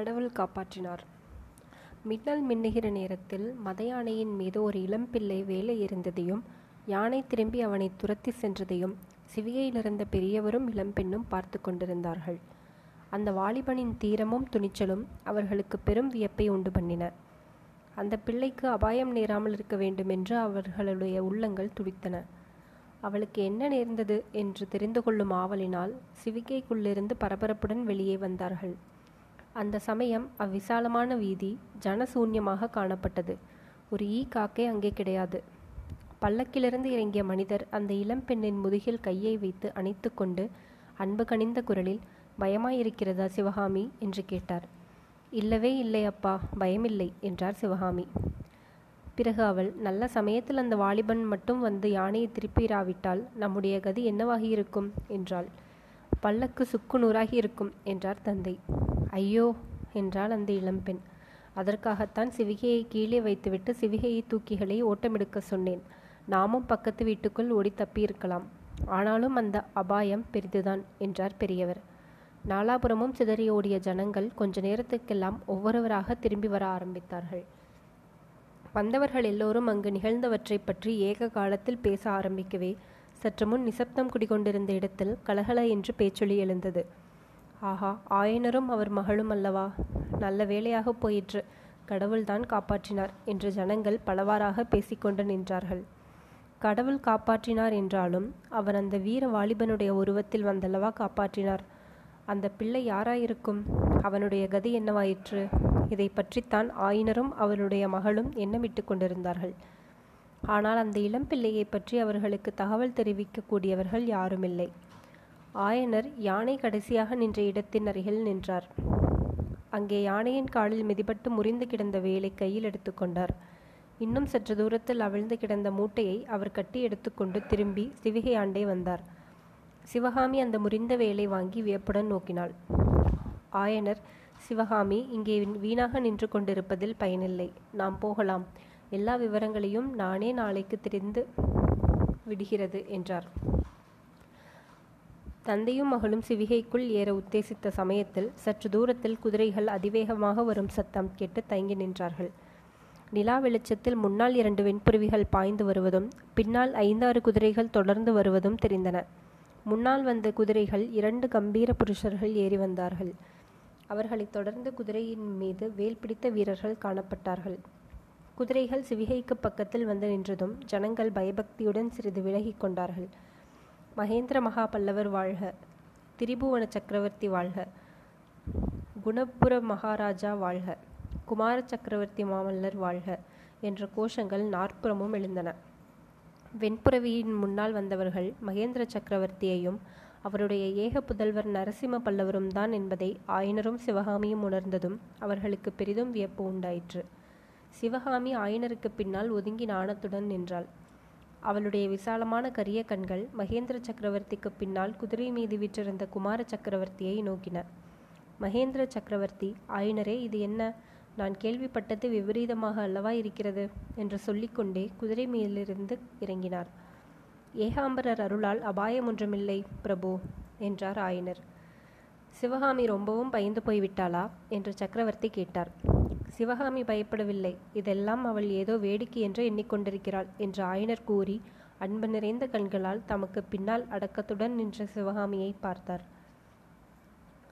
கடவுள் காப்பாற்றினார். மின்னல் மின்னுகிற நேரத்தில் மத யானையின் மீது ஒரு இளம்பிள்ளை வேலை எறிந்ததையும் யானை திரும்பி அவனை துரத்தி சென்றதையும் சிவிகையிலிருந்த பெரியவரும் இளம்பெண்ணும் பார்த்து கொண்டிருந்தார்கள். அந்த வாலிபனின் தீரமும் துணிச்சலும் அவர்களுக்கு பெரும் வியப்பை உண்டு பண்ணின. அந்த பிள்ளைக்கு அபாயம் நேராமல் இருக்க வேண்டுமென்று அவர்களுடைய உள்ளங்கள் துடித்தன. அவளுக்கு என்ன நேர்ந்தது என்று தெரிந்து கொள்ளும் ஆவலினால் சிவிகைக்குள்ளிருந்து பரபரப்புடன் வெளியே வந்தார்கள். அந்த சமயம் அவ்விசாலமான வீதி ஜனசூன்யமாக காணப்பட்டது. ஒரு ஈ காக்கை அங்கே கிடையாது. பல்லக்கிலிருந்து இறங்கிய மனிதர் அந்த இளம்பெண்ணின் முதுகில் கையை வைத்து அணைத்து கொண்டு அன்பு கனிந்த குரலில் பயமாயிருக்கிறதா சிவகாமி? என்று கேட்டார். இல்லவே இல்லை அப்பா பயமில்லை என்றார் சிவகாமி. பிறகு அவள் நல்ல சமயத்தில் அந்த வாலிபன் மட்டும் வந்து யானையை திருப்பிராவிட்டால் நம்முடைய கதி என்னவாகி இருக்கும் என்றாள். பல்லக்கு சுக்கு நூறாகி இருக்கும் என்றார் தந்தை. ஐயோ என்றாள் அந்த இளம்பெண் அதற்காகத்தான் சிவிகையை கீழே வைத்துவிட்டு சிவிகையை தூக்கிகளை ஓட்டமெடுக்க சொன்னேன். நாமும் பக்கத்து வீட்டுக்குள் ஓடி தப்பியிருக்கலாம். ஆனாலும் அந்த அபாயம் பெரிதுதான் என்றார் பெரியவர். நாலாபுரமும் சிதறி ஓடிய ஜனங்கள் கொஞ்ச நேரத்துக்கெல்லாம் ஒவ்வொருவராக திரும்பி வர ஆரம்பித்தார்கள். வந்தவர்கள் எல்லோரும் அங்கு நிகழ்ந்தவற்றை பற்றி ஏக காலத்தில் பேச ஆரம்பிக்கவே சற்று முன் நிசப்தம் குடிகொண்டிருந்த இடத்தில் கலகல என்று பேச்சொலி எழுந்தது. ஆஹா ஆயனரும் அவர் மகளும் அல்லவா? நல்ல வேலையாக போயிற்று. கடவுள்தான் காப்பாற்றினார் என்று ஜனங்கள் பலவாறாக பேசிக்கொண்டு நின்றார்கள். கடவுள் காப்பாற்றினார் என்றாலும் அவர் அந்த வீர வாலிபனுடைய உருவத்தில் வந்தல்லவா காப்பாற்றினார்? அந்த பிள்ளை யாராயிருக்கும்? அவனுடைய கதி என்னவாயிற்று? இதை பற்றித்தான் ஆயினரும் அவருடைய மகளும் எண்ணமிட்டு கொண்டிருந்தார்கள். ஆனால் அந்த இளம்பிள்ளையை பற்றி அவர்களுக்கு தகவல் தெரிவிக்கக்கூடியவர்கள் யாருமில்லை. ஆயனர் யானை கடைசியாக நின்ற இடத்தின் அருகில் நின்றார். அங்கே யானையின் காலில் மிதிபட்டு முறிந்து கிடந்த வேலை கையில் எடுத்துக்கொண்டார் இன்னும் சற்று தூரத்தில் அவிழ்ந்து கிடந்த மூட்டையை அவர் கட்டி எடுத்துக்கொண்டு திரும்பி சிவிகை ஆண்டே வந்தார். சிவகாமி அந்த முறிந்த வேலை வாங்கி வியப்புடன் நோக்கினாள். ஆயனர் சிவகாமி இங்கே வீணாக நின்று கொண்டிருப்பதில் பயனில்லை. நாம் போகலாம். எல்லா விவரங்களையும் நானே நாளைக்கு தெரிந்து விடுகிறது என்றார். தந்தையும் மகளும் சிவிகைக்குள் ஏற உத்தேசித்த சமயத்தில் சற்று தூரத்தில் குதிரைகள் அதிவேகமாக வரும் சத்தம் கேட்டு தயங்கி நின்றார்கள். நிலா வெளிச்சத்தில் முன்னால் இரண்டு வெண்புருவிகள் பாய்ந்து வருவதும் பின்னால் ஐந்தாறு குதிரைகள் தொடர்ந்து வருவதும் தெரிந்தன. முன்னால் வந்த குதிரைகள் இரண்டு கம்பீர புருஷர்கள் ஏறி வந்தார்கள். அவர்களைத் தொடர்ந்து குதிரையின் மீது வேல் பிடித்த வீரர்கள் காணப்பட்டார்கள். குதிரைகள் சிவிகைக்கு பக்கத்தில் வந்து நின்றதும் ஜனங்கள் பயபக்தியுடன் சிறிது விலகிக் கொண்டார்கள். மகேந்திர மகாபல்லவர் வாழ்க திரிபுவன சக்கரவர்த்தி வாழ்க குணபுர மகாராஜா வாழ்க குமார சக்கரவர்த்தி மாமல்லர் வாழ்க என்ற கோஷங்கள் நாற்புறமும் எழுந்தன. வெண்புறவியின் முன்னால் வந்தவர்கள் மகேந்திர சக்கரவர்த்தியையும் அவருடைய ஏக புதல்வர் நரசிம்ம பல்லவரும் தான் என்பதை ஆயனரும் சிவகாமியும் உணர்ந்ததும் அவர்களுக்கு பெரிதும் வியப்பு உண்டாயிற்று. சிவகாமி ஆயனருக்கு பின்னால் ஒதுங்கி நாணத்துடன் நின்றாள். அவளுடைய விசாலமான கரிய கண்கள் மகேந்திர சக்கரவர்த்திக்கு பின்னால் குதிரை மீது விற்றிருந்த குமார சக்கரவர்த்தியை நோக்கின. மகேந்திர சக்கரவர்த்தி ஆயனரே இது என்ன? நான் கேள்விப்பட்டது விபரீதமாக அல்லவா இருக்கிறது? என்று சொல்லிக்கொண்டே குதிரை மேலிருந்து இறங்கினார். ஏகாம்பரர் அருளால் அபாயம் ஒன்றுமில்லை பிரபு என்றார் ஆயனர். சிவகாமி ரொம்பவும் பயந்து போய்விட்டாளா? என்று சக்கரவர்த்தி கேட்டார். சிவகாமி பயப்படவில்லை. இதெல்லாம் அவள் ஏதோ வேடிக்கை என்று எண்ணிக்கொண்டிருக்கிறாள் என்று ஆயனர் கூறி அன்பு நிறைந்த கண்களால் தமக்கு பின்னால் அடக்கத்துடன் நின்ற சிவகாமியை பார்த்தார்.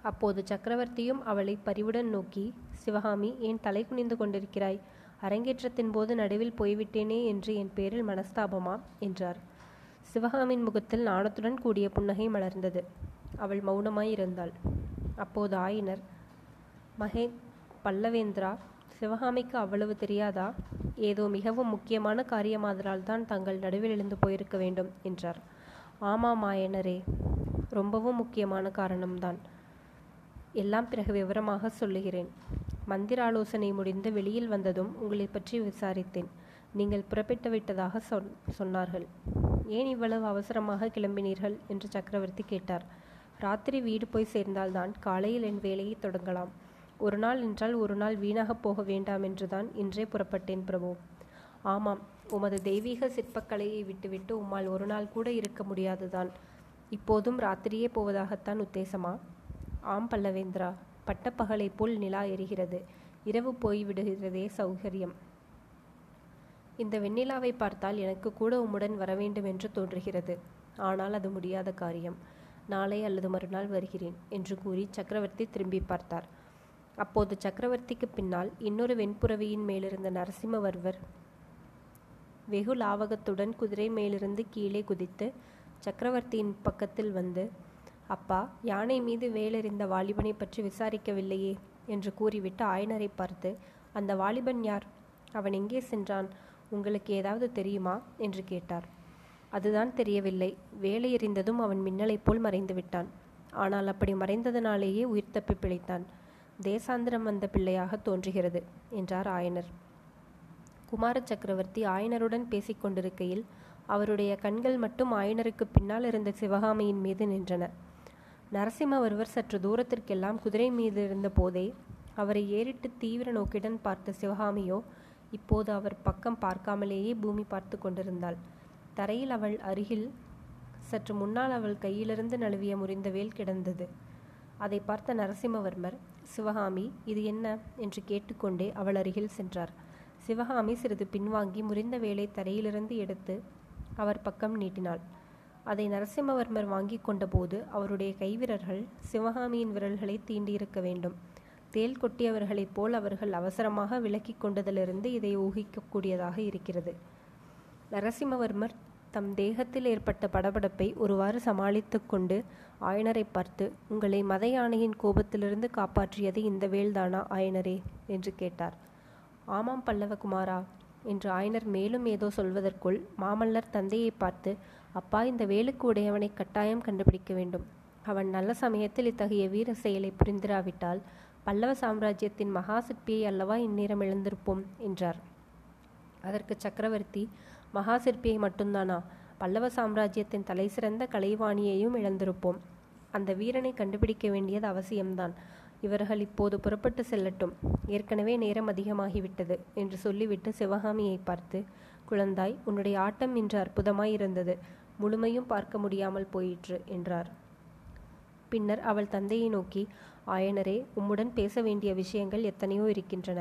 அப்போது சக்கரவர்த்தியும் அவளை பரிவுடன் நோக்கி சிவகாமி ஏன் தலை குனிந்து கொண்டிருக்கிறாய்? அரங்கேற்றத்தின் போது நடுவில் போய்விட்டேனே என்று என் பேரில் மனஸ்தாபமா? என்றார். சிவகாமின் முகத்தில் நாணத்துடன் கூடிய புன்னகை மலர்ந்தது. அவள் மௌனமாய் இருந்தாள். அப்போது ஆயினர் மகே பல்லவேந்திரா சிவகாமிக்கு அவ்வளவு தெரியாதா? ஏதோ மிகவும் முக்கியமான காரியமாதலால் தான் தங்கள் நடுவில் எழுந்து போயிருக்க வேண்டும் என்றார். ஆமாம் மாயனரே ரொம்பவும் முக்கியமான காரணம்தான். எல்லாம் பிறகு விவரமாக சொல்லுகிறேன். மந்திர ஆலோசனை முடிந்து வெளியில் வந்ததும் உங்களை பற்றி விசாரித்தேன். நீங்கள் புறப்பட்டு விட்டதாக சொன் சொன்னார்கள். ஏன் இவ்வளவு அவசரமாக கிளம்பினீர்கள்? என்று சக்கரவர்த்தி கேட்டார். ராத்திரி வீடு போய் சேர்ந்தால்தான் காலையில் என் வேலையை தொடங்கலாம். ஒரு நாள் என்றால் ஒரு நாள் வீணாக போக வேண்டாம் என்றுதான் இன்றே புறப்பட்டேன் பிரபு. ஆமாம் உமது தெய்வீக சிற்பக்கலையை விட்டுவிட்டு உம்மால் ஒரு நாள் கூட இருக்க முடியாதுதான். இப்போதும் ராத்திரியே போவதாகத்தான் உத்தேசமா? ஆம் பல்லவேந்திரா பட்டப்பகலைப் போல் நிலா எரிகிறது. இரவு போய்விடுகிறதே சௌகரியம். இந்த வெண்ணிலாவை பார்த்தால் எனக்கு கூட உம்முடன் வரவேண்டும் என்று தோன்றுகிறது. ஆனால் அது முடியாத காரியம். நாளை அல்லது மறுநாள் வருகிறேன் என்று கூறி சக்கரவர்த்தி திரும்பி பார்த்தார். அப்போது சக்கரவர்த்திக்கு பின்னால் இன்னொரு வெண்புறவியின் மேலிருந்த நரசிம்மவர்வர் வெகு லாவகத்துடன் குதிரை மேலிருந்து கீழே குதித்து சக்கரவர்த்தியின் பக்கத்தில் வந்து அப்பா யானை மீது வேலெறிந்த வாலிபனை பற்றி விசாரிக்கவில்லையே? என்று கூறிவிட்டு ஆயனரை பார்த்து அந்த வாலிபன் யார்? அவன் எங்கே சென்றான்? உங்களுக்கு ஏதாவது தெரியுமா? என்று கேட்டார். அதுதான் தெரியவில்லை. வேலை எறிந்ததும் அவன் மின்னலைப் போல் மறைந்து விட்டான் ஆனால் அப்படி மறைந்ததனாலேயே உயிர் தப்பி பிழைத்தான். தேசாந்திரம் வந்த பிள்ளையாக தோன்றுகிறது என்றார் ஆயனர். குமார சக்கரவர்த்தி ஆயனருடன் பேசிக்கொண்டிருக்கையில் அவருடைய கண்கள் மட்டும் ஆயனருக்கு பின்னால் இருந்த சிவகாமியின் மீது நின்றன. நரசிம்மவர்வர் சற்று தூரத்திற்கெல்லாம் குதிரை மீது இருந்த போதே அவரை ஏறிட்டு தீவிர நோக்கிடன் பார்த்த சிவகாமியோ இப்போது அவர் பக்கம் பார்க்காமலேயே பூமி பார்த்து கொண்டிருந்தாள். தரையில் அவள் அருகில் சற்று முன்னால் அவள் கையிலிருந்து நழுவிய முறிந்த வேல் கிடந்தது. அதை பார்த்த நரசிம்மவர்மர் சிவகாமி இது என்ன என்று கேட்டுக்கொண்டே அவள் அருகில் சென்றார். சிவகாமி சிறிது பின்வாங்கி முறிந்த வேலை தரையிலிருந்து எடுத்து அவர் பக்கம் நீட்டினாள். அதை நரசிம்மவர்மர் வாங்கி கொண்டபோது அவருடைய கைவிரல்கள் சிவகாமியின் விரல்களை தீண்டியிருக்க வேண்டும். தேல் கொட்டியவர்களைப் போல் அவர்கள் அவசரமாக விலக்கி கொண்டதிலிருந்து இதை ஊகிக்கக்கூடியதாக இருக்கிறது. நரசிம்மவர்மர் தம் தேகத்தில் ஏற்பட்ட படபடப்பை ஒருவாறு சமாளித்து கொண்டு ஆயனரை பார்த்து உங்களை மத யானையின் கோபத்திலிருந்து காப்பாற்றியது இந்த வேல்தானா ஆயனரே என்று கேட்டார். ஆமாம் பல்லவகுமாரா என்று ஆயனர் மேலும் ஏதோ சொல்வதற்குள் மாமல்லர் தந்தையை பார்த்து அப்பா இந்த வேலுக்கு உடையவனை கட்டாயம் கண்டுபிடிக்க வேண்டும். அவன் நல்ல சமயத்தில் இத்தகைய வீர செயலை புரிந்திராவிட்டால் பல்லவ சாம்ராஜ்யத்தின் மகா சிற்பியை அல்லவா இந்நேரம் எழுந்திருப்போம் என்றார். அதற்கு சக்கரவர்த்தி மகா சிற்பியை மட்டும்தானா? பல்லவ சாம்ராஜ்யத்தின் தலைசிறந்த கலைவாணியையும் இழந்திருப்போம். அந்த வீரனை கண்டுபிடிக்க வேண்டியது அவசியம்தான். இவர்கள் இப்போது புறப்பட்டு செல்லட்டும். ஏற்கனவே நேரம் அதிகமாகிவிட்டது என்று சொல்லிவிட்டு சிவகாமியை பார்த்து குழந்தாய் உன்னுடைய ஆட்டம் இன்று அற்புதமாய் இருந்தது முழுமையும் பார்க்க முடியாமல் போயிற்று என்றார். பின்னர் அவள் தந்தையை நோக்கி ஆயனரே உம்முடன் பேச வேண்டிய விஷயங்கள் எத்தனையோ இருக்கின்றன.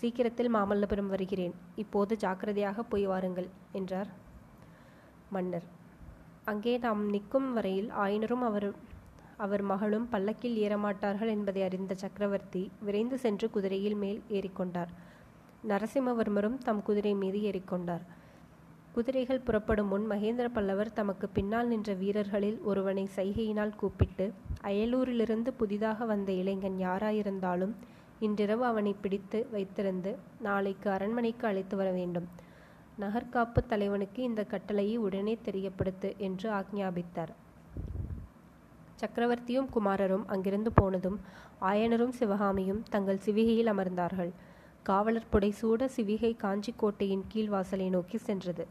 சீக்கிரத்தில் மாமல்லபுரம் வருகிறேன். இப்போது ஜாக்கிரதையாக போய் வாருங்கள் என்றார் மன்னர். அங்கே நாம் நிற்கும் வரையில் ஆயனரும் அவர் அவர் மகளும் பல்லக்கில் ஏறமாட்டார்கள் என்பதை அறிந்த சக்கரவர்த்தி விரைந்து சென்று குதிரையில் மேல் ஏறிக்கொண்டார். நரசிம்மவர்மரும் தம் குதிரை மீது ஏறிக்கொண்டார். குதிரைகள் புறப்படும் முன் மகேந்திர பல்லவர் தமக்கு பின்னால் நின்ற வீரர்களில் ஒருவனை சைகையினால் கூப்பிட்டு அயலூரிலிருந்து புதிதாக வந்த இளைஞன் யாராயிருந்தாலும் இன்றிரவு அவனை பிடித்து வைத்திருந்து நாளைக்கு அரண்மனைக்கு அழைத்து வர வேண்டும். நகர்காப்பு தலைவனுக்கு இந்த கட்டளையை உடனே தெரியப்படுத்து என்று ஆக்ஞாபித்தார். சக்கரவர்த்தியும் குமாரரும் அங்கிருந்து போனதும் ஆயனரும் சிவகாமியும் தங்கள் சிவிகையில் அமர்ந்தார்கள். காவலர் புடைசூட சிவிகை காஞ்சி கோட்டையின் கீழ் வாசலை நோக்கி சென்றது.